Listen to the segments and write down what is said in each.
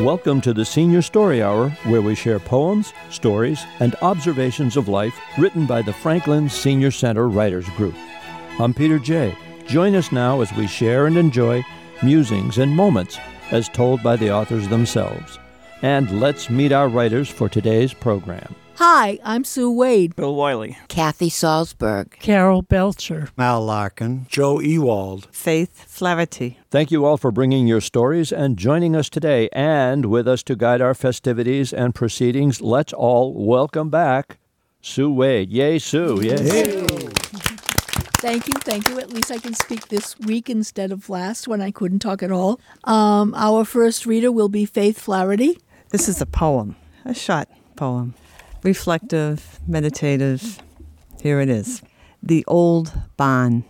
Welcome to the Senior Story Hour, where we share poems, stories, and observations of life written by the Franklin Senior Center Writers Group. I'm Peter Jay. Join us now as we share and enjoy musings and moments as told by the authors themselves. And let's meet our writers for today's program. Hi, I'm Sue Wade. Bill Wiley. Kathy Salzberg. Carol Belcher. Mal Larkin. Joe Ewald. Faith Flaherty. Thank you all for bringing your stories and joining us today. And with us to guide our festivities and proceedings, let's all welcome back Sue Wade. Yay, Sue. Yay. Thank you, thank you. At least I can speak this week instead of last when I couldn't talk at all. Um, our first reader will be Faith Flaherty. This is a poem, a short poem. Reflective, meditative. Here it is The Old Barn.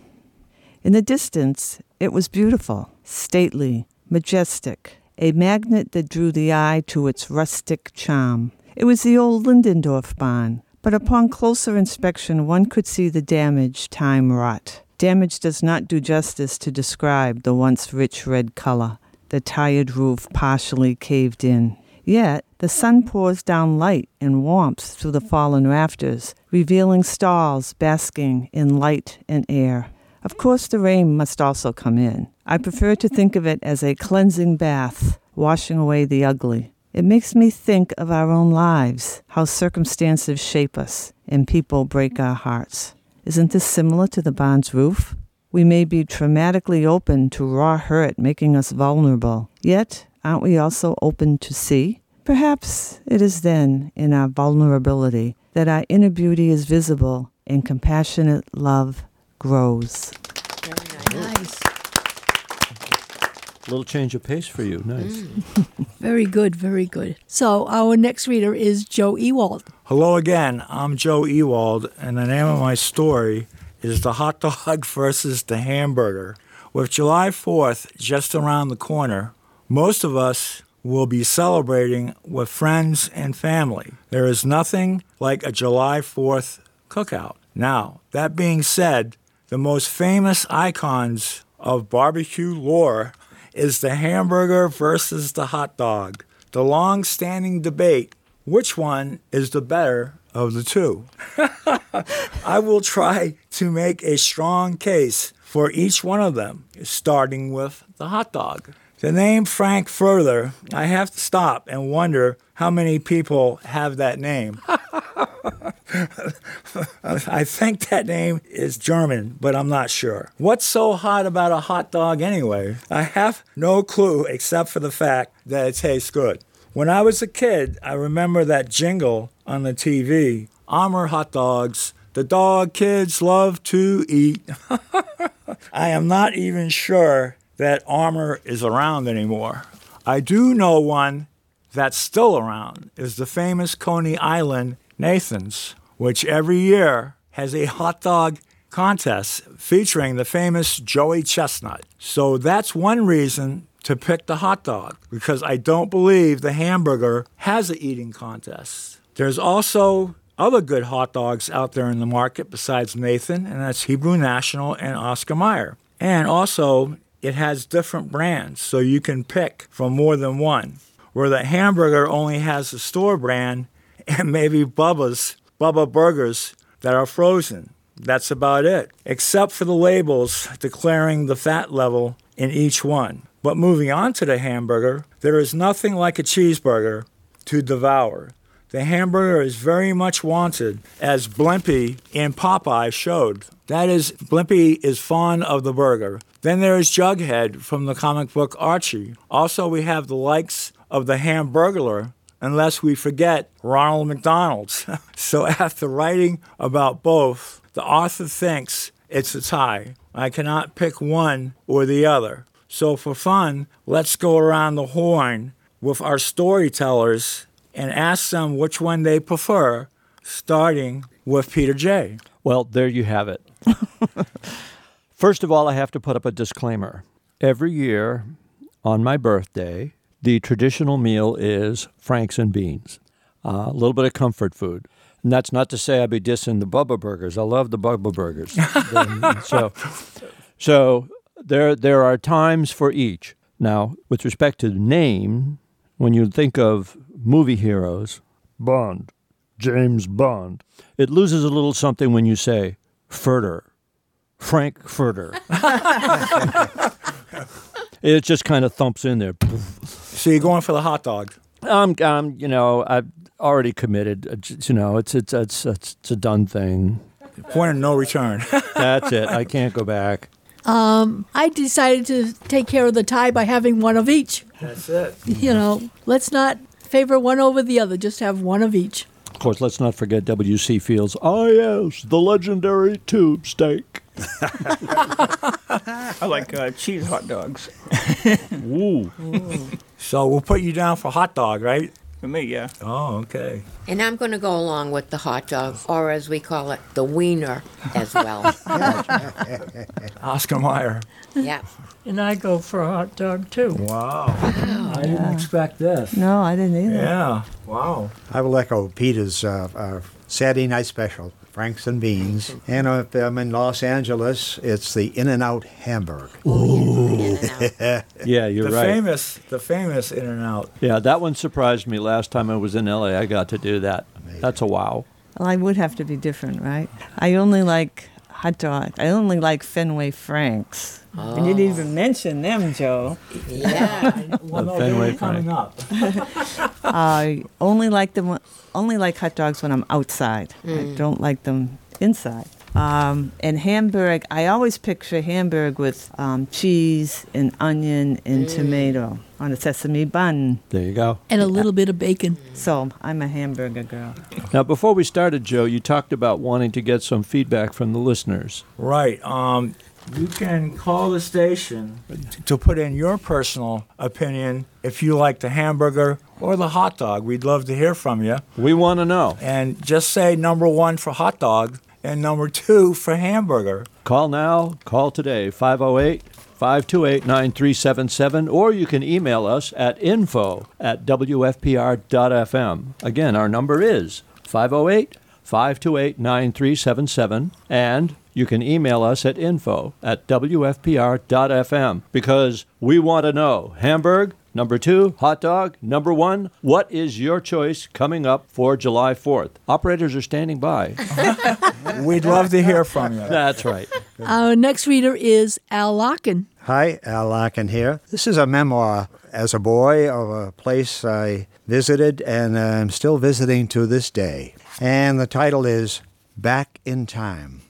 In the distance, it was beautiful, stately, majestic, a magnet that drew the eye to its rustic charm. It was the old Lindendorf barn, but upon closer inspection, one could see the damage time wrought. Damage does not do justice to describe the once rich red color, the tired roof partially caved in. Yet, the sun pours down light and warmth through the fallen rafters, revealing stalls basking in light and air. Of course, the rain must also come in. I prefer to think of it as a cleansing bath, washing away the ugly. It makes me think of our own lives, how circumstances shape us, and people break our hearts. Isn't this similar to the barn's roof? We may be traumatically open to raw hurt, making us vulnerable. Yet, aren't we also open to see? Perhaps it is then, in our vulnerability, that our inner beauty is visible and compassionate love grows. Nice. A little change of pace for you. Nice. Mm. Very good, very good. So our next reader is Joe Ewald. Hello again. I'm Joe Ewald, and the name of my story is The Hot Dog versus the Hamburger. With July 4th just around the corner, most of us will be celebrating with friends and family. There is nothing like a July 4th cookout. Now, that being said, the most famous icons of barbecue lore is the hamburger versus the hot dog. The long standing debate which one is the better of the two? I will try to make a strong case for each one of them, starting with the hot dog. The name Frank Furter, I have to stop and wonder how many people have that name. I think that name is German, but I'm not sure. What's so hot about a hot dog anyway? I have no clue except for the fact that it tastes good. When I was a kid, I remember that jingle on the TV Armour hot dogs, the dog kids love to eat. I am not even sure that Armour is around anymore. I do know one that's still around is the famous Coney Island Nathan's, which every year has a hot dog contest featuring the famous Joey Chestnut. So that's one reason to pick the hot dog because I don't believe the hamburger has an eating contest. There's also other good hot dogs out there in the market besides Nathan, and that's Hebrew National and Oscar Mayer. And also, it has different brands, so you can pick from more than one. Where the hamburger only has the store brand and maybe Bubba's, Bubba Burgers that are frozen. That's about it, except for the labels declaring the fat level in each one. But moving on to the hamburger, there is nothing like a cheeseburger to devour. The hamburger is very much wanted, as Blimpie in Popeye showed. That is, Blimpie is fond of the burger. Then there is Jughead from the comic book Archie. Also, we have the likes of the Hamburglar, unless we forget Ronald McDonald's. so, after writing about both, the author thinks it's a tie. I cannot pick one or the other. So, for fun, let's go around the horn with our storytellers and ask them which one they prefer, starting with Peter J. Well, there you have it. First of all, I have to put up a disclaimer. Every year on my birthday, the traditional meal is Franks and beans, uh, a little bit of comfort food. And that's not to say I'd be dissing the Bubba burgers. I love the Bubba burgers. so, so there there are times for each. Now, with respect to the name, when you think of movie heroes, Bond, James Bond, it loses a little something when you say Furter, Frank Furter. it just kind of thumps in there. So you're going for the hot dog? Um, um, you know, I've already committed. Uh, You know, it's it's it's it's, it's a done thing. Point of no return. That's it. I can't go back. Um, I decided to take care of the tie by having one of each. That's it. You know, let's not favor one over the other, just have one of each. Of course, let's not forget W.C. Fields. Oh, yes, the legendary tube steak. I like uh, cheese hot dogs. Ooh. So we'll put you down for hot dog, right? For me, yeah. Oh, okay. And I'm going to go along with the hot dog, or as we call it, the wiener as well. Oscar Mayer. yeah. And I go for a hot dog too. Wow. I didn't expect this. No, I didn't either. Yeah. Wow. I will echo Peter's uh, uh, Saturday night special, Franks and Beans. And if I'm in Los Angeles, it's the In and Out Hamburg. In and out. Yeah, you're the right. famous, the famous In and Out. Yeah, that one surprised me last time I was in LA. I got to do that. That's a wow. Well, I would have to be different, right? I only like hot dog. I only like Fenway Franks. And you didn't even mention them, Joe. Yeah. Well, no, Fenway they're coming up. I only like them. Only like hot dogs when I'm outside. I don't like them inside. Um, and Hamburg, I always picture Hamburg with um, cheese and onion and tomato on a sesame bun. There you go. And a little bit of bacon. So I'm a hamburger girl. Now, before we started, Joe, you talked about wanting to get some feedback from the listeners. Right. Um, you can call the station to put in your personal opinion if you like the hamburger or the hot dog. We'd love to hear from you. We want to know. And just say number one for hot dog and number two for hamburger. Call now, call today, 508 528 9377, or you can email us at info at WFPR.FM. Again, our number is 508 528 9377, and you can email us at info at WFPR.FM because we want to know Hamburg, number two, hot dog, number one, what is your choice coming up for July 4th? Operators are standing by. We'd love to hear from you. That's right. Our next reader is Al Larkin. Hi, Al Larkin here. This is a memoir as a boy of a place I visited and I'm still visiting to this day. And the title is Back in Time.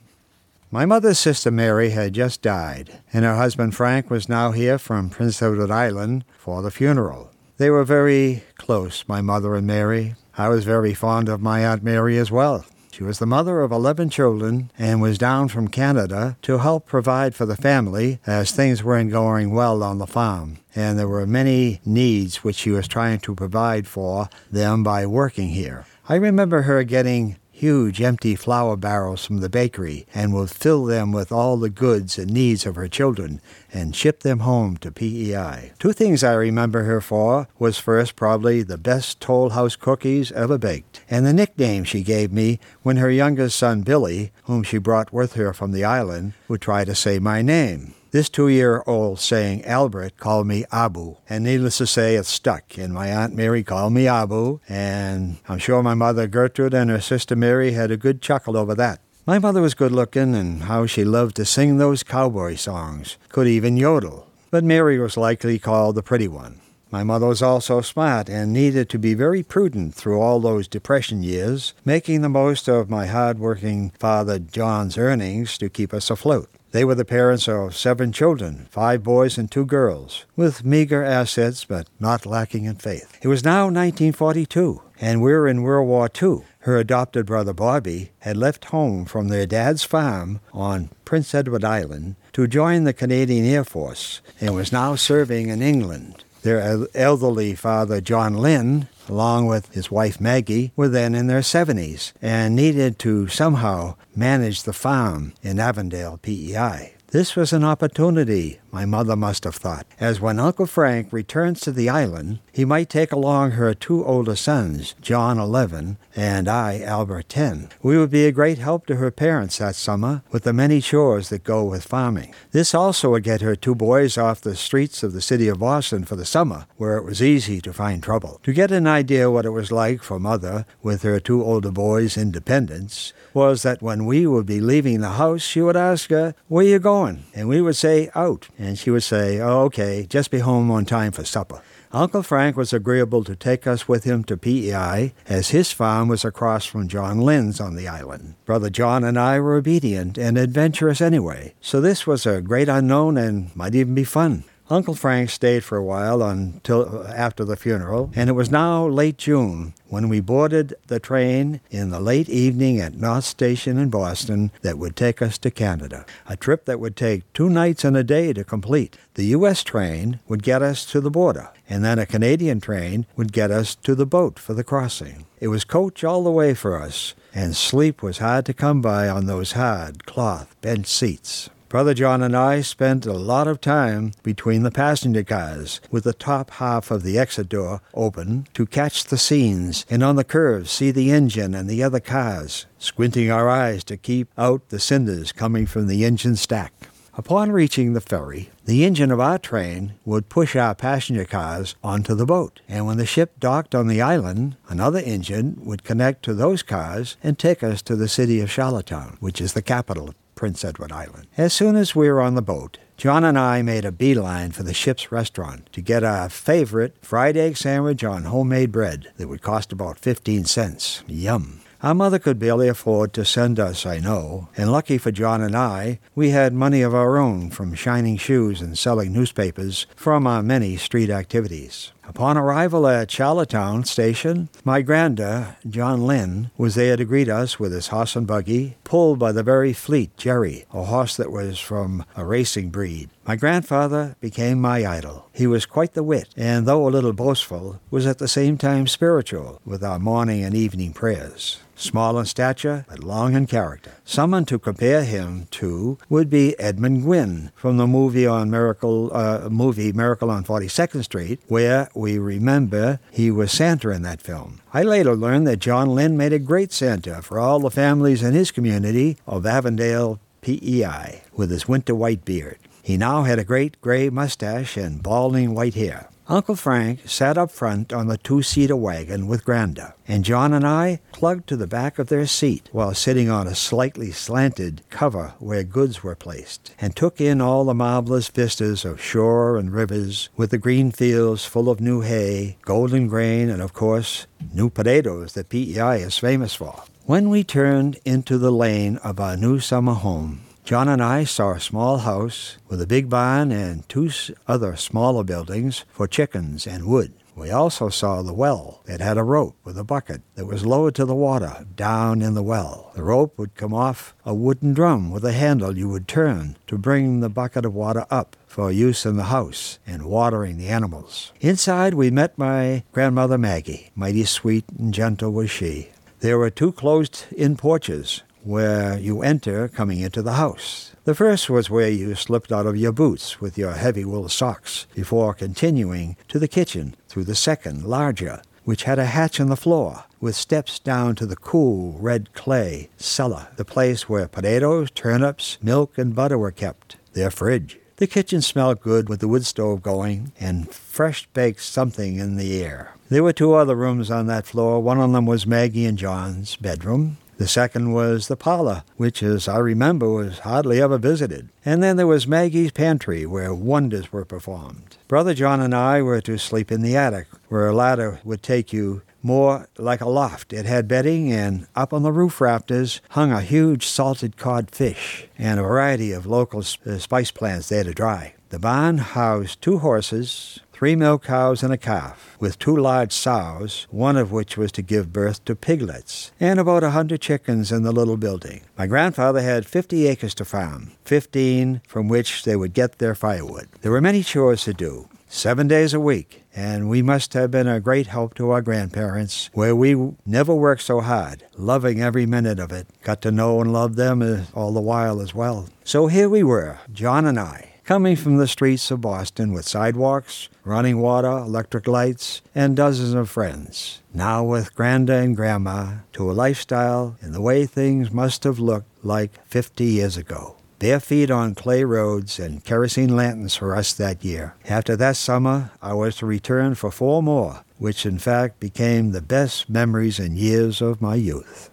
My mother's sister Mary had just died, and her husband Frank was now here from Prince Edward Island for the funeral. They were very close, my mother and Mary. I was very fond of my Aunt Mary as well. She was the mother of 11 children and was down from Canada to help provide for the family as things weren't going well on the farm. And there were many needs which she was trying to provide for them by working here. I remember her getting huge empty flour barrels from the bakery and would fill them with all the goods and needs of her children and ship them home to PEI. Two things I remember her for was first probably the best Toll House cookies ever baked, and the nickname she gave me when her youngest son Billy, whom she brought with her from the island, would try to say my name. This two year old saying Albert called me Abu, and needless to say, it stuck. And my Aunt Mary called me Abu, and I'm sure my mother Gertrude and her sister Mary had a good chuckle over that. My mother was good looking, and how she loved to sing those cowboy songs, could even yodel. But Mary was likely called the pretty one. My mother was also smart and needed to be very prudent through all those depression years, making the most of my hard-working father John's earnings to keep us afloat. They were the parents of seven children, five boys and two girls, with meager assets but not lacking in faith. It was now 1942, and we were in World War II. Her adopted brother Bobby had left home from their dad's farm on Prince Edward Island to join the Canadian Air Force and was now serving in England. Their elderly father, John Lynn, along with his wife Maggie, were then in their 70s and needed to somehow manage the farm in Avondale, PEI. This was an opportunity my mother must have thought, as when Uncle Frank returns to the island, he might take along her two older sons, John 11 and I, Albert 10. We would be a great help to her parents that summer with the many chores that go with farming. This also would get her two boys off the streets of the city of Boston for the summer, where it was easy to find trouble. To get an idea what it was like for mother with her two older boys' independence was that when we would be leaving the house, she would ask, uh, Where you going? And we would say, Out. And she would say, Oh, okay, just be home on time for supper. Uncle Frank was agreeable to take us with him to PEI, as his farm was across from John Lynn's on the island. Brother John and I were obedient and adventurous anyway, so this was a great unknown and might even be fun. Uncle Frank stayed for a while until uh, after the funeral, and it was now late June when we boarded the train in the late evening at North Station in Boston that would take us to Canada, a trip that would take two nights and a day to complete. The U.S. train would get us to the border, and then a Canadian train would get us to the boat for the crossing. It was coach all the way for us, and sleep was hard to come by on those hard cloth bench seats. Brother John and I spent a lot of time between the passenger cars, with the top half of the exit door open to catch the scenes, and on the curves see the engine and the other cars, squinting our eyes to keep out the cinders coming from the engine stack. Upon reaching the ferry, the engine of our train would push our passenger cars onto the boat, and when the ship docked on the island, another engine would connect to those cars and take us to the city of Charlottetown, which is the capital Prince Edward Island. As soon as we were on the boat, John and I made a beeline for the ship's restaurant to get our favorite fried egg sandwich on homemade bread that would cost about 15 cents. Yum. Our mother could barely afford to send us, I know, and lucky for John and I, we had money of our own from shining shoes and selling newspapers from our many street activities. Upon arrival at Charlottetown Station, my granda, John Lynn, was there to greet us with his horse and buggy, pulled by the very fleet Jerry, a horse that was from a racing breed. My grandfather became my idol. He was quite the wit, and though a little boastful, was at the same time spiritual with our morning and evening prayers small in stature, but long in character. Someone to compare him to would be Edmund Gwenn from the movie on Miracle, uh, movie Miracle on 42nd Street, where we remember he was Santa in that film. I later learned that John Lynn made a great Santa for all the families in his community of Avondale, PEI, with his winter white beard. He now had a great gray mustache and balding white hair. Uncle Frank sat up front on the two seater wagon with Granda, and John and I plugged to the back of their seat while sitting on a slightly slanted cover where goods were placed, and took in all the marvelous vistas of shore and rivers, with the green fields full of new hay, golden grain, and of course, new potatoes that PEI is famous for. When we turned into the lane of our new summer home, John and I saw a small house with a big barn and two other smaller buildings for chickens and wood. We also saw the well that had a rope with a bucket that was lowered to the water down in the well. The rope would come off a wooden drum with a handle you would turn to bring the bucket of water up for use in the house and watering the animals. Inside, we met my grandmother Maggie. Mighty sweet and gentle was she. There were two closed in porches where you enter coming into the house. The first was where you slipped out of your boots with your heavy wool socks before continuing to the kitchen through the second, larger, which had a hatch in the floor with steps down to the cool red clay cellar, the place where potatoes, turnips, milk, and butter were kept, their fridge. The kitchen smelled good with the wood stove going and fresh baked something in the air. There were two other rooms on that floor. One of them was Maggie and John's bedroom, the second was the parlor, which, as I remember, was hardly ever visited. And then there was Maggie's pantry, where wonders were performed. Brother John and I were to sleep in the attic, where a ladder would take you more like a loft. It had bedding, and up on the roof rafters hung a huge salted cod fish and a variety of local uh, spice plants there to dry. The barn housed two horses, three milk cows and a calf, with two large sows, one of which was to give birth to piglets, and about a hundred chickens in the little building. My grandfather had fifty acres to farm, fifteen from which they would get their firewood. There were many chores to do, seven days a week, and we must have been a great help to our grandparents, where we never worked so hard, loving every minute of it, got to know and love them uh, all the while as well. So here we were, John and I, coming from the streets of Boston with sidewalks, running water, electric lights, and dozens of friends. Now with Granda and Grandma to a lifestyle in the way things must have looked like 50 years ago. Bare feet on clay roads and kerosene lanterns for us that year. After that summer, I was to return for four more, which in fact became the best memories and years of my youth.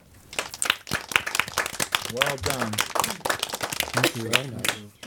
Well done.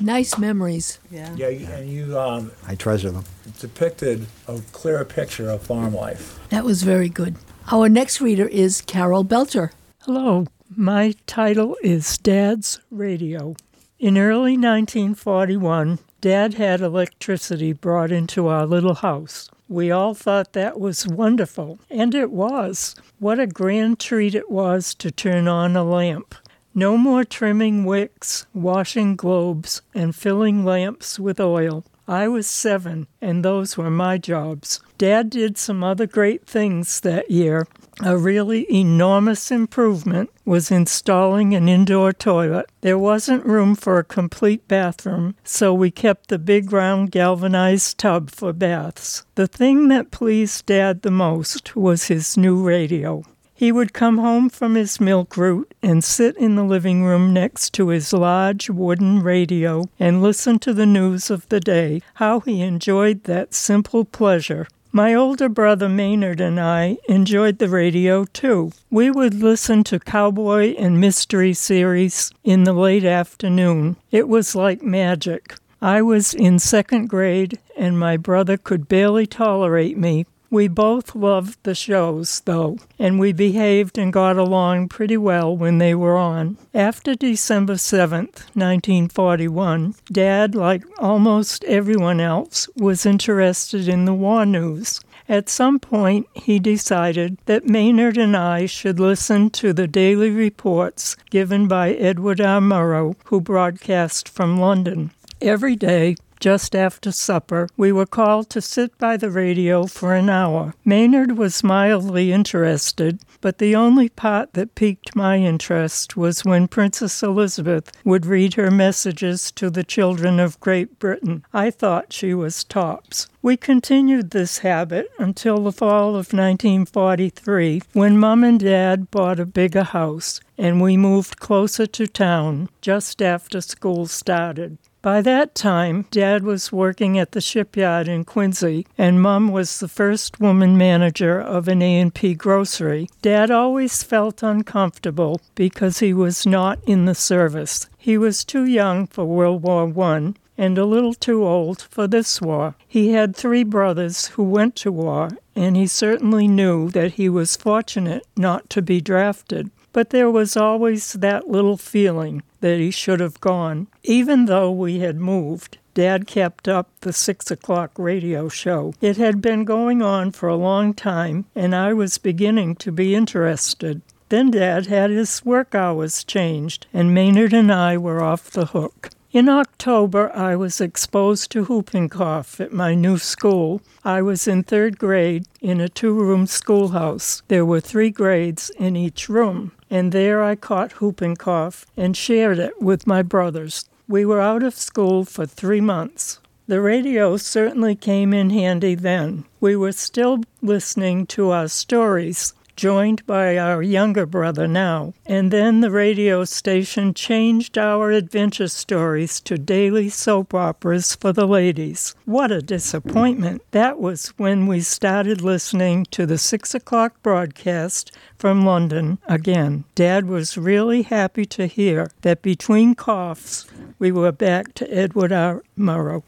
Nice memories. Yeah. Yeah, you- and you um, I treasure them. depicted a clearer picture of farm life. That was very good. Our next reader is Carol Belcher. Hello, my title is Dad's Radio. In early 1941, Dad had electricity brought into our little house. We all thought that was wonderful, and it was. What a grand treat it was to turn on a lamp. No more trimming wicks, washing globes, and filling lamps with oil. I was seven, and those were my jobs. Dad did some other great things that year. A really enormous improvement was installing an indoor toilet. There wasn't room for a complete bathroom, so we kept the big round galvanized tub for baths. The thing that pleased Dad the most was his new radio. He would come home from his milk route and sit in the living room next to his large wooden radio and listen to the news of the day. How he enjoyed that simple pleasure. My older brother Maynard and I enjoyed the radio too. We would listen to cowboy and mystery series in the late afternoon. It was like magic. I was in second grade and my brother could barely tolerate me. We both loved the shows, though, and we behaved and got along pretty well when they were on. After December 7th, 1941, Dad, like almost everyone else, was interested in the war news. At some point, he decided that Maynard and I should listen to the daily reports given by Edward R. Murrow, who broadcast from London. Every day, just after supper, we were called to sit by the radio for an hour. Maynard was mildly interested, but the only part that piqued my interest was when Princess Elizabeth would read her messages to the children of Great Britain. I thought she was tops. We continued this habit until the fall of 1943, when Mom and Dad bought a bigger house and we moved closer to town just after school started. By that time, Dad was working at the shipyard in Quincy, and Mom was the first woman manager of an A&P grocery. Dad always felt uncomfortable because he was not in the service. He was too young for World War I and a little too old for this war. He had three brothers who went to war, and he certainly knew that he was fortunate not to be drafted. But there was always that little feeling that he should have gone. Even though we had moved, Dad kept up the six o'clock radio show. It had been going on for a long time, and I was beginning to be interested. Then Dad had his work hours changed, and Maynard and I were off the hook. In October, I was exposed to whooping cough at my new school. I was in third grade in a two room schoolhouse. There were three grades in each room, and there I caught whooping cough and shared it with my brothers. We were out of school for three months. The radio certainly came in handy then. We were still listening to our stories, joined by our younger brother now. And then the radio station changed our adventure stories to daily soap operas for the ladies. What a disappointment! That was when we started listening to the six o'clock broadcast from London again. Dad was really happy to hear that between coughs, we were back to Edward R. Murrow.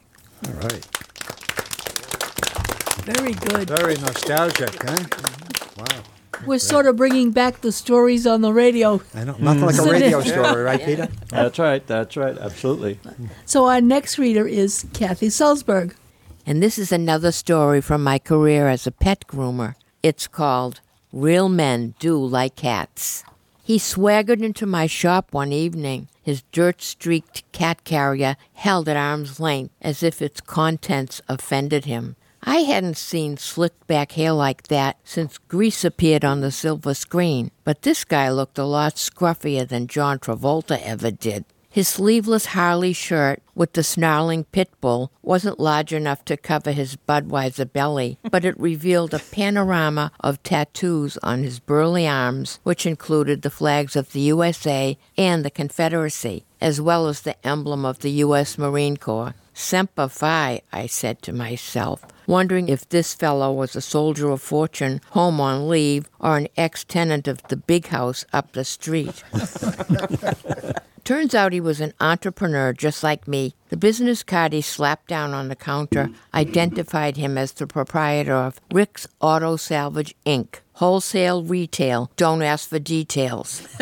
All right. Very good. Very nostalgic, huh? Wow. We're sort of bringing back the stories on the radio. I know. Nothing like a mm. radio story, right, Peter? That's right. That's right. Absolutely. So our next reader is Kathy Salzberg. And this is another story from my career as a pet groomer. It's called Real Men Do Like Cats. He swaggered into my shop one evening, his dirt streaked cat carrier held at arm's length as if its contents offended him. I hadn't seen slicked back hair like that since Grease appeared on the silver screen, but this guy looked a lot scruffier than John Travolta ever did. His sleeveless Harley shirt with the snarling pit bull wasn't large enough to cover his Budweiser belly, but it revealed a panorama of tattoos on his burly arms, which included the flags of the USA and the Confederacy, as well as the emblem of the U.S. Marine Corps. Semper Fi, I said to myself, wondering if this fellow was a soldier of fortune home on leave or an ex tenant of the big house up the street. Turns out he was an entrepreneur just like me. The business card he slapped down on the counter identified him as the proprietor of Rick's Auto Salvage Inc. Wholesale retail. Don't ask for details.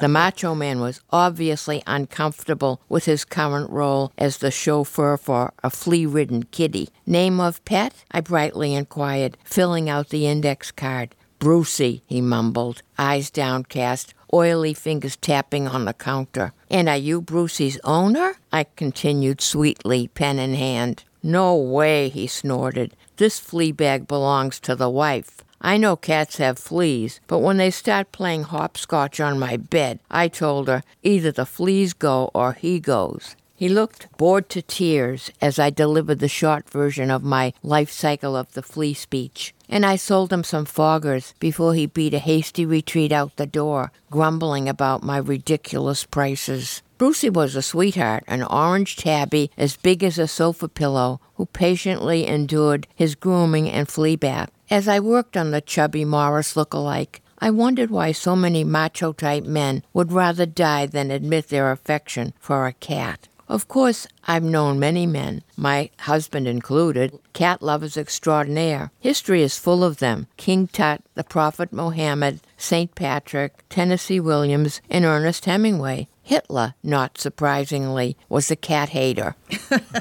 the macho man was obviously uncomfortable with his current role as the chauffeur for a flea ridden kitty. Name of pet? I brightly inquired, filling out the index card. Brucey, he mumbled, eyes downcast, oily fingers tapping on the counter. And are you Brucey's owner? I continued sweetly, pen in hand. No way, he snorted. This flea bag belongs to the wife. I know cats have fleas, but when they start playing hopscotch on my bed, I told her either the fleas go or he goes. He looked bored to tears as I delivered the short version of my life cycle of the flea speech, and I sold him some foggers before he beat a hasty retreat out the door, grumbling about my ridiculous prices. Brucey was a sweetheart, an orange tabby as big as a sofa pillow, who patiently endured his grooming and flea bath. As I worked on the chubby Morris look-alike, I wondered why so many macho type men would rather die than admit their affection for a cat. Of course, I've known many men, my husband included, cat lovers extraordinaire. History is full of them King Tut, the Prophet Mohammed, St. Patrick, Tennessee Williams, and Ernest Hemingway. Hitler, not surprisingly, was a cat hater.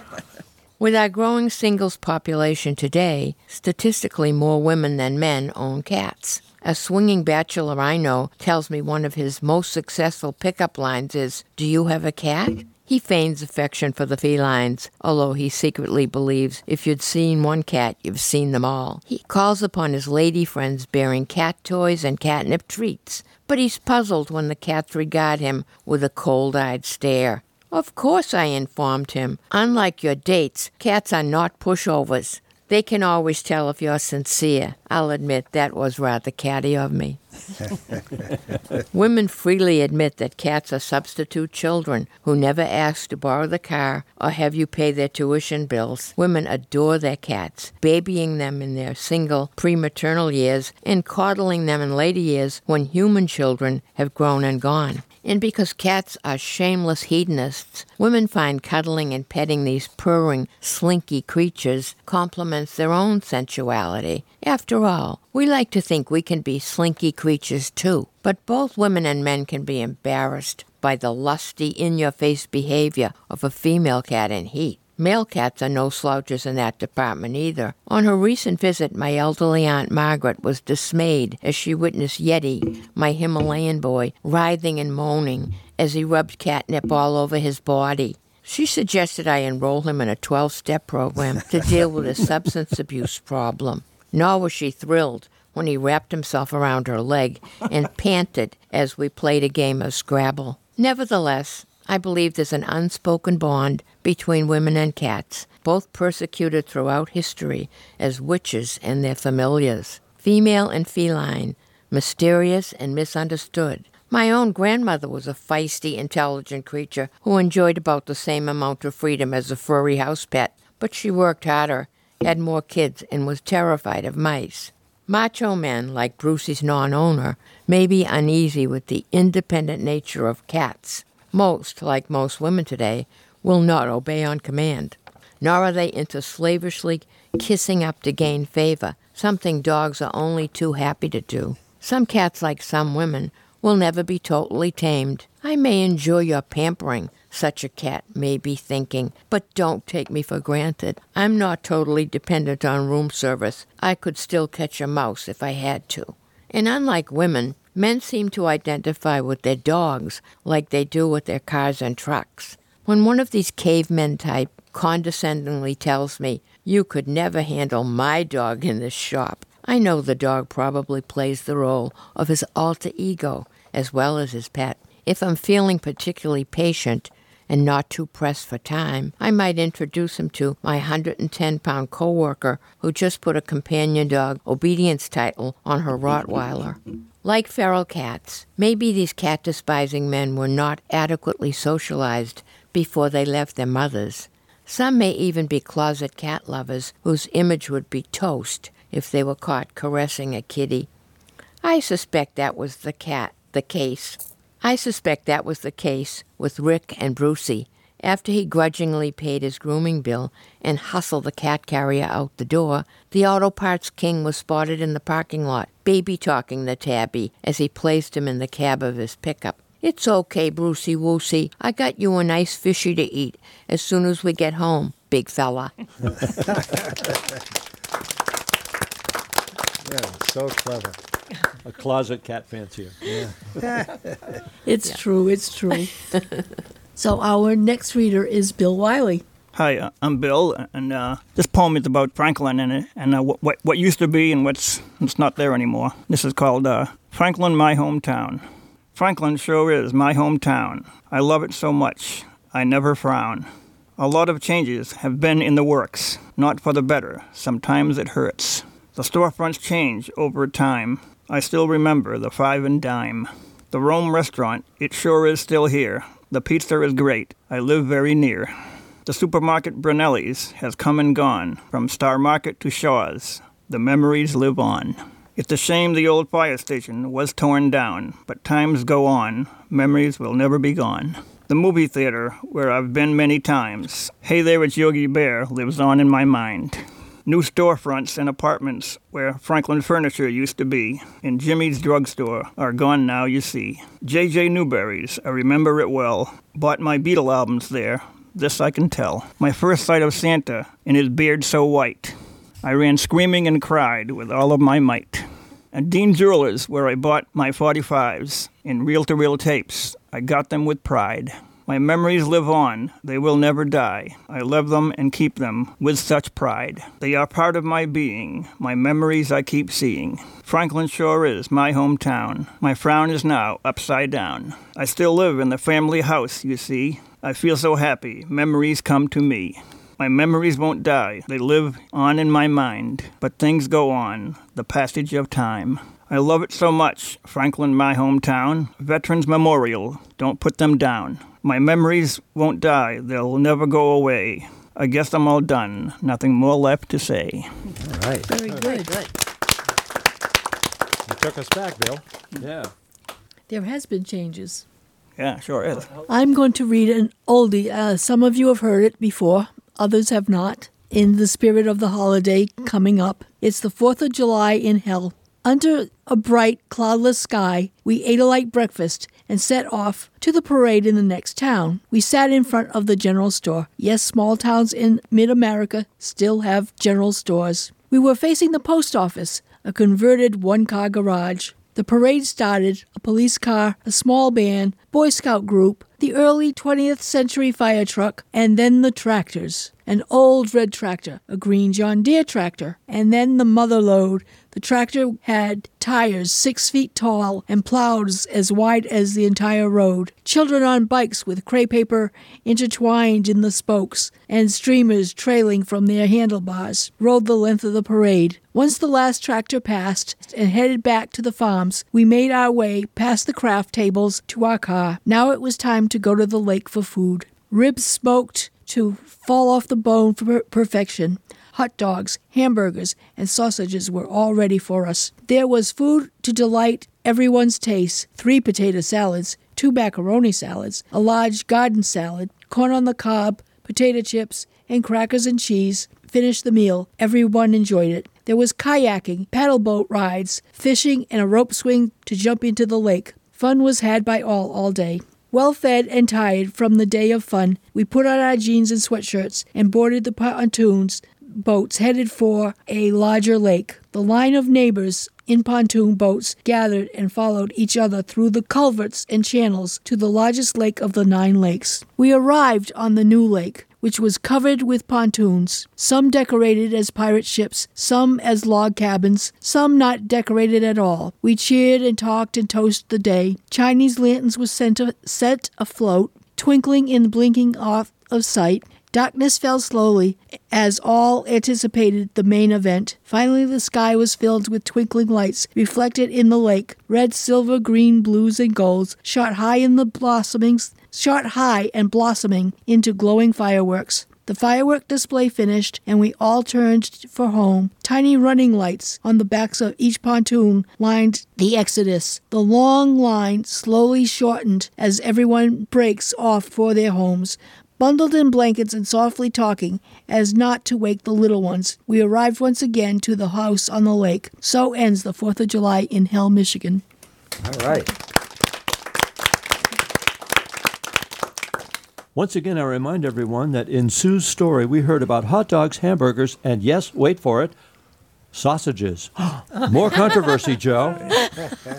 With our growing singles population today, statistically more women than men own cats. A swinging bachelor I know tells me one of his most successful pickup lines is, Do you have a cat? He feigns affection for the felines, although he secretly believes if you'd seen one cat, you've seen them all. He calls upon his lady friends bearing cat toys and catnip treats, but he's puzzled when the cats regard him with a cold eyed stare. Of course, I informed him. Unlike your dates, cats are not pushovers. They can always tell if you're sincere. I'll admit that was rather catty of me. Women freely admit that cats are substitute children who never ask to borrow the car or have you pay their tuition bills. Women adore their cats, babying them in their single prematernal years and coddling them in later years when human children have grown and gone. And because cats are shameless hedonists, women find cuddling and petting these purring, slinky creatures complements their own sensuality. After all, we like to think we can be slinky creatures too, but both women and men can be embarrassed by the lusty, in your face behavior of a female cat in heat. Male cats are no slouches in that department either. On her recent visit, my elderly Aunt Margaret was dismayed as she witnessed Yeti, my Himalayan boy, writhing and moaning as he rubbed catnip all over his body. She suggested I enroll him in a 12 step program to deal with his substance abuse problem. Nor was she thrilled when he wrapped himself around her leg and panted as we played a game of Scrabble. Nevertheless, I believe there's an unspoken bond between women and cats, both persecuted throughout history as witches and their familiars, female and feline, mysterious and misunderstood. My own grandmother was a feisty, intelligent creature who enjoyed about the same amount of freedom as a furry house pet, but she worked harder, had more kids, and was terrified of mice. Macho men, like Brucey's non owner, may be uneasy with the independent nature of cats. Most, like most women today, will not obey on command, nor are they into slavishly kissing up to gain favor, something dogs are only too happy to do. Some cats, like some women, will never be totally tamed. I may enjoy your pampering, such a cat may be thinking, but don't take me for granted. I'm not totally dependent on room service. I could still catch a mouse if I had to. And unlike women, Men seem to identify with their dogs like they do with their cars and trucks. When one of these cavemen type condescendingly tells me, You could never handle my dog in this shop, I know the dog probably plays the role of his alter ego as well as his pet. If I'm feeling particularly patient and not too pressed for time, I might introduce him to my 110 pound coworker who just put a companion dog obedience title on her Rottweiler. Like feral cats, maybe these cat despising men were not adequately socialized before they left their mothers. Some may even be closet cat lovers whose image would be toast if they were caught caressing a kitty. I suspect that was the cat, the case. I suspect that was the case with Rick and Brucey after he grudgingly paid his grooming bill and hustled the cat carrier out the door, the auto parts king was spotted in the parking lot, baby talking the tabby as he placed him in the cab of his pickup. It's okay, Brucey Woosey. I got you a nice fishy to eat as soon as we get home, big fella. Yeah, so clever. A closet cat fancier. It's true. It's true. so our next reader is Bill Wiley. Hi, uh, I'm Bill, and uh, this poem is about Franklin and, and uh, what, what used to be and what's, what's not there anymore. This is called uh, Franklin, My Hometown. Franklin sure is my hometown. I love it so much, I never frown. A lot of changes have been in the works, not for the better. Sometimes it hurts. The storefronts change over time. I still remember the five and dime. The Rome restaurant, it sure is still here. The pizza is great. I live very near. The supermarket Brunelli's has come and gone, from Star Market to Shaw's. The memories live on. It's a shame the old fire station was torn down, but times go on. Memories will never be gone. The movie theater, where I've been many times. Hey there, it's Yogi Bear, lives on in my mind. New storefronts and apartments where Franklin Furniture used to be, and Jimmy's Drugstore are gone now, you see. J.J. Newberry's, I remember it well. Bought my Beatle albums there, this I can tell. My first sight of Santa, and his beard so white. I ran screaming and cried with all of my might. At Dean Jewelers, where I bought my 45s in reel to reel tapes, I got them with pride. My memories live on, they will never die. I love them and keep them with such pride. They are part of my being, my memories I keep seeing. Franklin Shore is my hometown. My frown is now upside down. I still live in the family house, you see. I feel so happy, memories come to me. My memories won't die, they live on in my mind. But things go on, the passage of time. I love it so much, Franklin, my hometown. Veterans Memorial, don't put them down. My memories won't die, they'll never go away. I guess I'm all done, nothing more left to say. All right. Very good. You took us back, Bill. Yeah. There has been changes. Yeah, sure is. I'm going to read an oldie. Uh, some of you have heard it before, others have not. In the spirit of the holiday coming up, it's the 4th of July in hell. Under a bright, cloudless sky, we ate a light breakfast and set off to the parade in the next town. We sat in front of the general store. Yes, small towns in mid America still have general stores. We were facing the post office, a converted one car garage. The parade started a police car, a small band, Boy Scout group, the early 20th century fire truck, and then the tractors. An old red tractor, a green John Deere tractor, and then the mother lode. The tractor had tires six feet tall and plows as wide as the entire road. Children on bikes with crepe paper intertwined in the spokes and streamers trailing from their handlebars rode the length of the parade. Once the last tractor passed and headed back to the farms, we made our way past the craft tables to our car. Now it was time to go to the lake for food. Ribs smoked to fall off the bone for per- perfection. Hot dogs, hamburgers, and sausages were all ready for us. There was food to delight everyone's taste three potato salads, two macaroni salads, a large garden salad, corn on the cob, potato chips, and crackers and cheese. Finished the meal. Everyone enjoyed it. There was kayaking, paddle boat rides, fishing, and a rope swing to jump into the lake. Fun was had by all all day. Well fed and tired from the day of fun, we put on our jeans and sweatshirts and boarded the pontoons boats headed for a larger lake. The line of neighbors in pontoon boats gathered and followed each other through the culverts and channels to the largest lake of the nine lakes. We arrived on the new lake. Which was covered with pontoons, some decorated as pirate ships, some as log cabins, some not decorated at all. We cheered and talked and toasted the day. Chinese lanterns were sent set afloat, twinkling and blinking off of sight. Darkness fell slowly as all anticipated the main event. Finally, the sky was filled with twinkling lights reflected in the lake. Red, silver, green, blues, and golds shot high in the blossomings, shot high and blossoming into glowing fireworks. The firework display finished, and we all turned for home. Tiny running lights on the backs of each pontoon lined the exodus. The long line slowly shortened as everyone breaks off for their homes. Bundled in blankets and softly talking, as not to wake the little ones, we arrived once again to the house on the lake. So ends the 4th of July in Hell, Michigan. All right. Once again, I remind everyone that in Sue's story, we heard about hot dogs, hamburgers, and yes, wait for it, sausages. More controversy, Joe.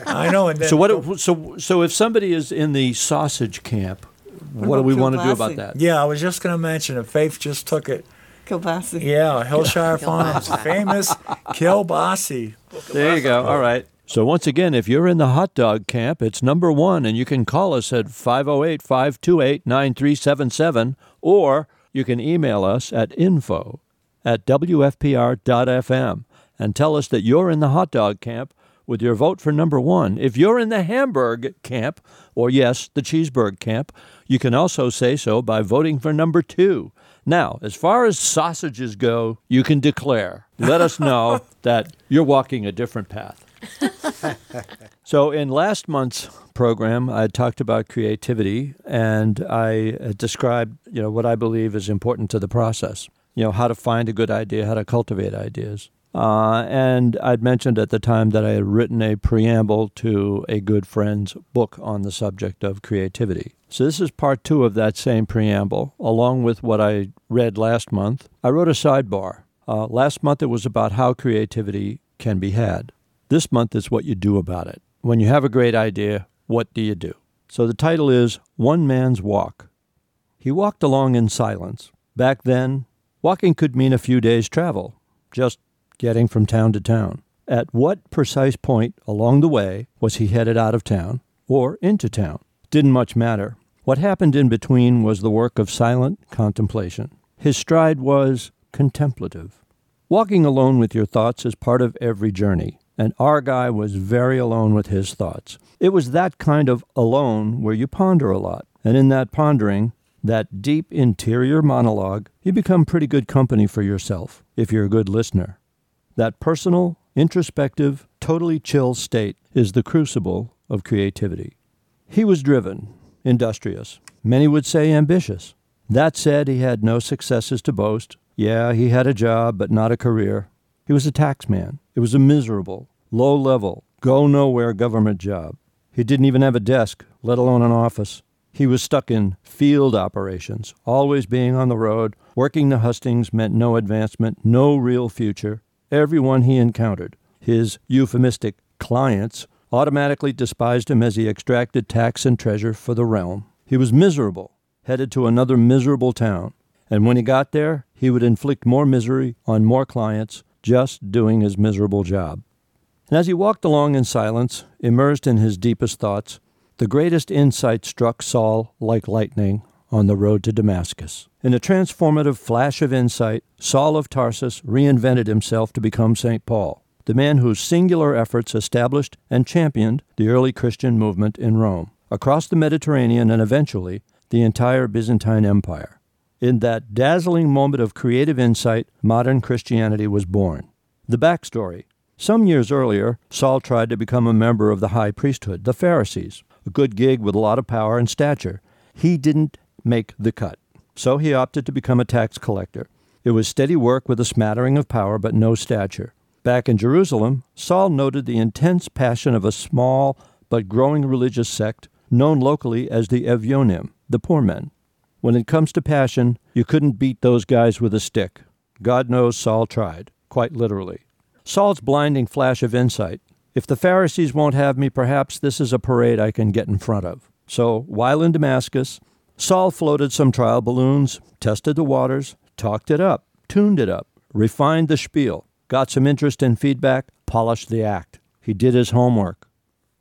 I know. And then So what? So so if somebody is in the sausage camp, what, do about we want to do about that? Yeah, I was just going to mention it. Faith just took it. Kielbasa. Yeah, Hillshire Farms, famous kielbasi. There you go. All right. So once again, if you're in the hot dog camp, it's number one, and you can call us at 508 528 9377, or you can email us at info at WFPR.FM and tell us that you're in the hot dog camp with your vote for number one. If you're in the Hamburg camp, or yes, the Cheeseburg camp, you can also say so by voting for number two. Now, as far as sausages go, you can declare. Let us know that you're walking a different path. So, in last month's program, I talked about creativity and I uh, described, you know, what I believe is important to the process. You know, how to find a good idea, how to cultivate ideas. Uh, and I'd mentioned at the time that I had written a preamble to a good friend's book on the subject of creativity. So, this is part two of that same preamble, along with what I read last month. I wrote a sidebar. Uh, last month, it was about how creativity can be had. This month is what you do about it. When you have a great idea, what do you do? So the title is One Man's Walk. He walked along in silence. Back then, walking could mean a few days' travel, just getting from town to town. At what precise point along the way was he headed out of town or into town? Didn't much matter. What happened in between was the work of silent contemplation. His stride was contemplative. Walking alone with your thoughts is part of every journey, and our guy was very alone with his thoughts. It was that kind of alone where you ponder a lot, and in that pondering, that deep interior monologue, you become pretty good company for yourself if you're a good listener. That personal, introspective, totally chill state is the crucible of creativity. He was driven, industrious, many would say ambitious. That said, he had no successes to boast. Yeah, he had a job, but not a career. He was a taxman. It was a miserable, low level, go nowhere government job. He didn't even have a desk, let alone an office. He was stuck in field operations, always being on the road. Working the hustings meant no advancement, no real future. Everyone he encountered, his euphemistic clients, automatically despised him as he extracted tax and treasure for the realm. He was miserable, headed to another miserable town, and when he got there, he would inflict more misery on more clients just doing his miserable job. And as he walked along in silence, immersed in his deepest thoughts, the greatest insight struck Saul like lightning on the road to Damascus. In a transformative flash of insight, Saul of Tarsus reinvented himself to become St. Paul, the man whose singular efforts established and championed the early Christian movement in Rome, across the Mediterranean, and eventually the entire Byzantine Empire. In that dazzling moment of creative insight, modern Christianity was born. The backstory some years earlier, Saul tried to become a member of the high priesthood, the Pharisees, a good gig with a lot of power and stature. He didn't make the cut, so he opted to become a tax collector. It was steady work with a smattering of power but no stature. Back in Jerusalem, Saul noted the intense passion of a small but growing religious sect known locally as the Evyonim, the poor men. When it comes to passion, you couldn't beat those guys with a stick. God knows Saul tried, quite literally. Saul's blinding flash of insight if the Pharisees won't have me, perhaps this is a parade I can get in front of. So, while in Damascus, Saul floated some trial balloons, tested the waters, talked it up, tuned it up, refined the spiel, got some interest and feedback, polished the act. He did his homework.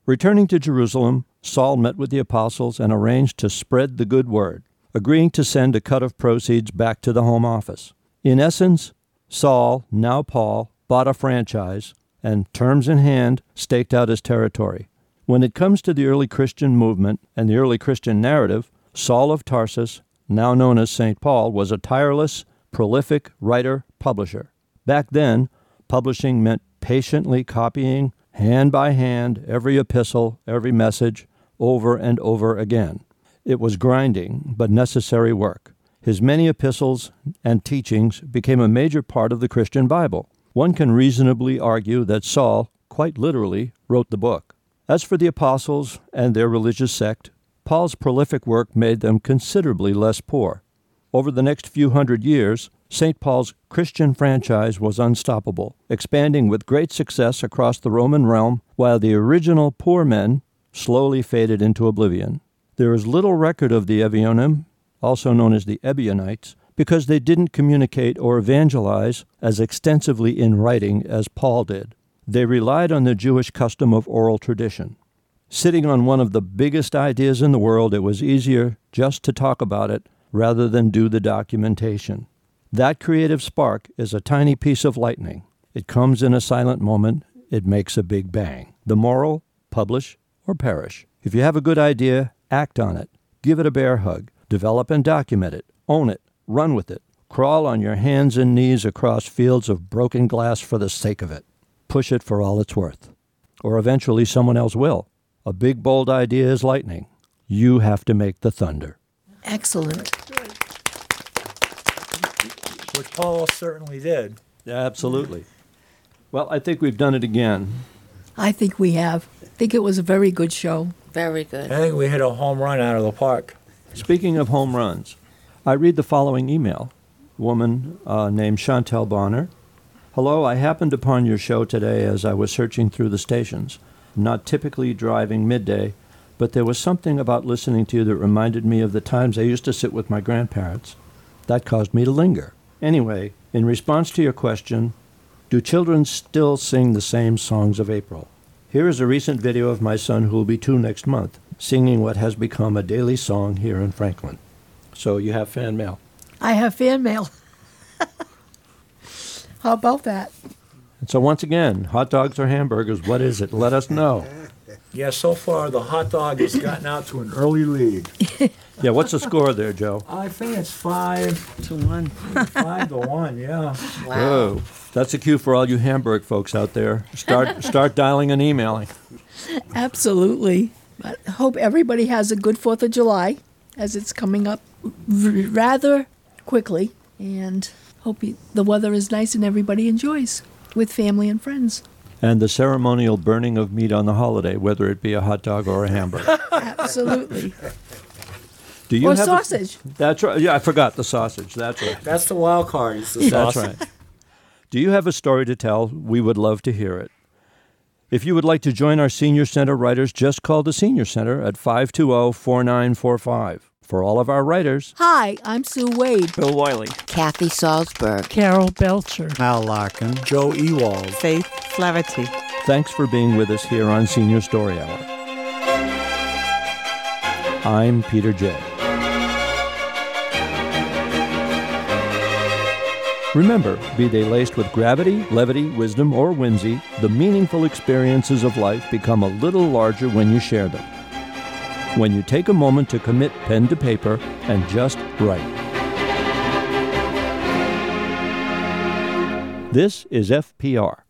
Returning to Jerusalem, Saul met with the apostles and arranged to spread the good word, agreeing to send a cut of proceeds back to the home office. In essence, Saul, now Paul, bought a franchise and, terms in hand, staked out his territory. When it comes to the early Christian movement and the early Christian narrative, Saul of Tarsus, now known as St. Paul, was a tireless, prolific writer publisher. Back then, publishing meant patiently copying, hand by hand, every epistle, every message, over and over again. It was grinding, but necessary work. His many epistles and teachings became a major part of the Christian Bible. One can reasonably argue that Saul, quite literally, wrote the book. As for the apostles and their religious sect, Paul's prolific work made them considerably less poor. Over the next few hundred years, St. Paul's Christian franchise was unstoppable, expanding with great success across the Roman realm, while the original poor men slowly faded into oblivion. There is little record of the Evionim, also known as the Ebionites, because they didn't communicate or evangelize as extensively in writing as Paul did. They relied on the Jewish custom of oral tradition. Sitting on one of the biggest ideas in the world, it was easier just to talk about it rather than do the documentation. That creative spark is a tiny piece of lightning. It comes in a silent moment, it makes a big bang. The moral publish or perish. If you have a good idea, act on it. Give it a bear hug. Develop and document it. Own it. Run with it. Crawl on your hands and knees across fields of broken glass for the sake of it. Push it for all it's worth. Or eventually someone else will. A big, bold idea is lightning. You have to make the thunder. Excellent. Which Paul certainly did. Absolutely. Well, I think we've done it again. I think we have. I think it was a very good show. Very good. I think we hit a home run out of the park. Speaking of home runs, I read the following email. Woman uh, named Chantel Bonner. Hello, I happened upon your show today as I was searching through the stations. Not typically driving midday, but there was something about listening to you that reminded me of the times I used to sit with my grandparents. That caused me to linger. Anyway, in response to your question, do children still sing the same songs of April? Here is a recent video of my son, who will be two next month, singing what has become a daily song here in Franklin. So you have fan mail. I have fan mail. How about that? And so once again, hot dogs or hamburgers, what is it? Let us know. Yeah, so far the hot dog has gotten out to an early lead. Yeah, what's the score there, Joe? I think it's five To one. five to one, yeah. Wow. Whoa. That's a cue for all you Hamburg folks out there. Start start dialing and emailing. Absolutely. I hope everybody has a good 4th of July as it's coming up r- rather quickly. And hope you, the weather is nice and everybody enjoys with family and friends. And the ceremonial burning of meat on the holiday, whether it be a hot dog or a hamburger. Absolutely. Do you or have a- sausage. that's right. Yeah, I forgot the sausage. That's right. That's the wild card. It's the That's sausage. right. Do you have a story to tell? We would love to hear it. If you would like to join our Senior Center writers, just call the Senior Center at 520 4945. For all of our writers, Hi, I'm Sue Wade. Bill Wiley. Kathy Salzberg. Carol Belcher. Mal Larkin. Joe Ewald. Faith Flaherty. thanks for being with us here on Senior Story Hour. I'm Peter J. Remember, be they laced with gravity, levity, wisdom, or whimsy, the meaningful experiences of life become a little larger when you share them. When you take a moment to commit pen to paper and just write. This is FPR.